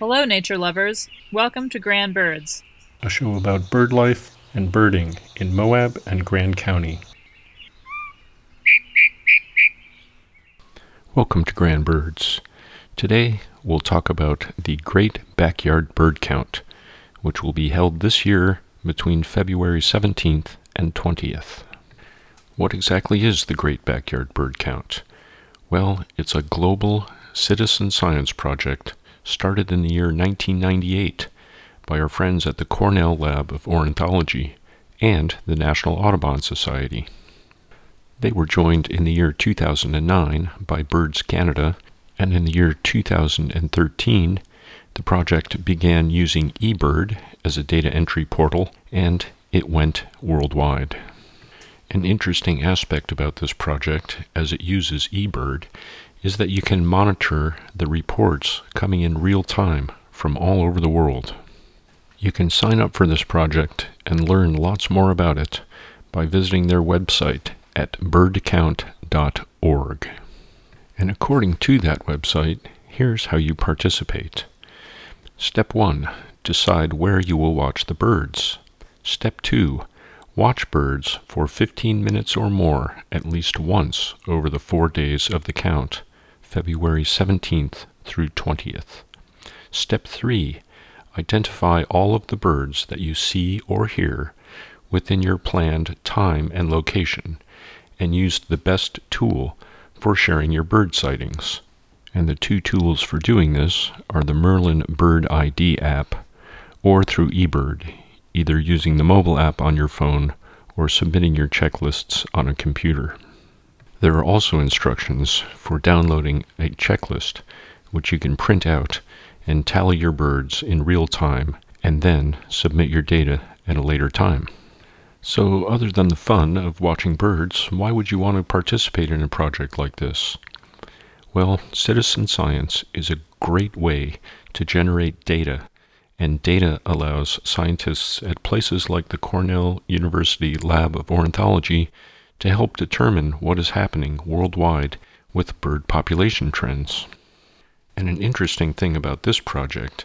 Hello, nature lovers. Welcome to Grand Birds. a show about bird life and birding in Moab and Grand County. Welcome to Grand Birds. Today we'll talk about the Great Backyard Bird Count, which will be held this year between February 17th and 20th. What exactly is the Great Backyard Bird Count? Well, it's a global citizen science project started in the year 1998 by our friends at the Cornell Lab of Ornithology and the National Audubon Society. They were joined in the year 2009 by Birds Canada, and in the year 2013, the project began using eBird as a data entry portal, and it went worldwide. An interesting aspect about this project, as it uses eBird, is that you can monitor the reports coming in real time from all over the world. You can sign up for this project and learn lots more about it by visiting their website at birdcount.org. And according to that website, here's how you participate. Step 1 Decide where you will watch the birds. Step 2 Watch birds for 15 minutes or more at least once over the four days of the count, February 17th through 20th. Step 3 Identify all of the birds that you see or hear within your planned time and location, and use the best tool for sharing your bird sightings. And the two tools for doing this are the Merlin Bird ID app or through eBird, either using the mobile app on your phone or submitting your checklists on a computer. There are also instructions for downloading a checklist, which you can print out and tally your birds in real time and then submit your data at a later time. So, other than the fun of watching birds, why would you want to participate in a project like this? Well, citizen science is a great way to generate data, and data allows scientists at places like the Cornell University Lab of Ornithology to help determine what is happening worldwide with bird population trends. And an interesting thing about this project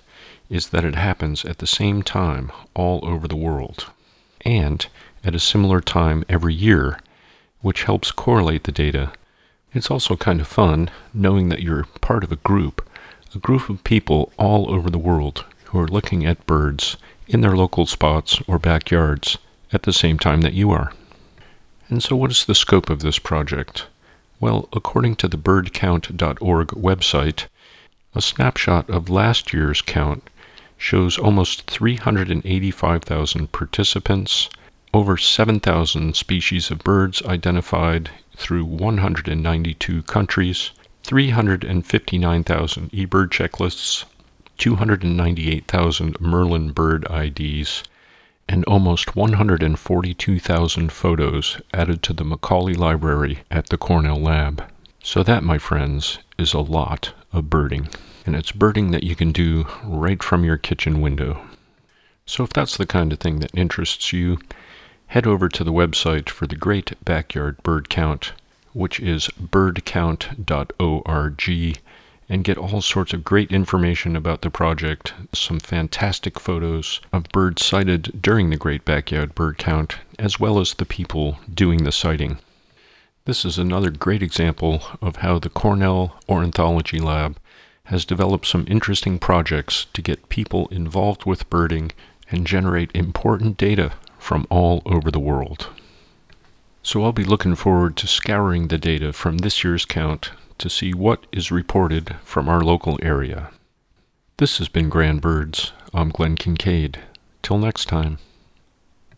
is that it happens at the same time all over the world, and at a similar time every year, which helps correlate the data. It's also kind of fun knowing that you're part of a group, a group of people all over the world who are looking at birds in their local spots or backyards at the same time that you are. And so, what is the scope of this project? Well, according to the birdcount.org website, a snapshot of last year's count shows almost 385,000 participants, over 7,000 species of birds identified through 192 countries, 359,000 eBird checklists, 298,000 Merlin bird IDs, and almost 142,000 photos added to the Macaulay Library at the Cornell Lab. So, that, my friends, is a lot of birding. And it's birding that you can do right from your kitchen window. So, if that's the kind of thing that interests you, head over to the website for the Great Backyard Bird Count, which is birdcount.org, and get all sorts of great information about the project, some fantastic photos of birds sighted during the Great Backyard Bird Count, as well as the people doing the sighting. This is another great example of how the Cornell Ornithology Lab has developed some interesting projects to get people involved with birding and generate important data from all over the world. So I'll be looking forward to scouring the data from this year's count to see what is reported from our local area. This has been Grand Birds. I'm Glenn Kincaid. Till next time.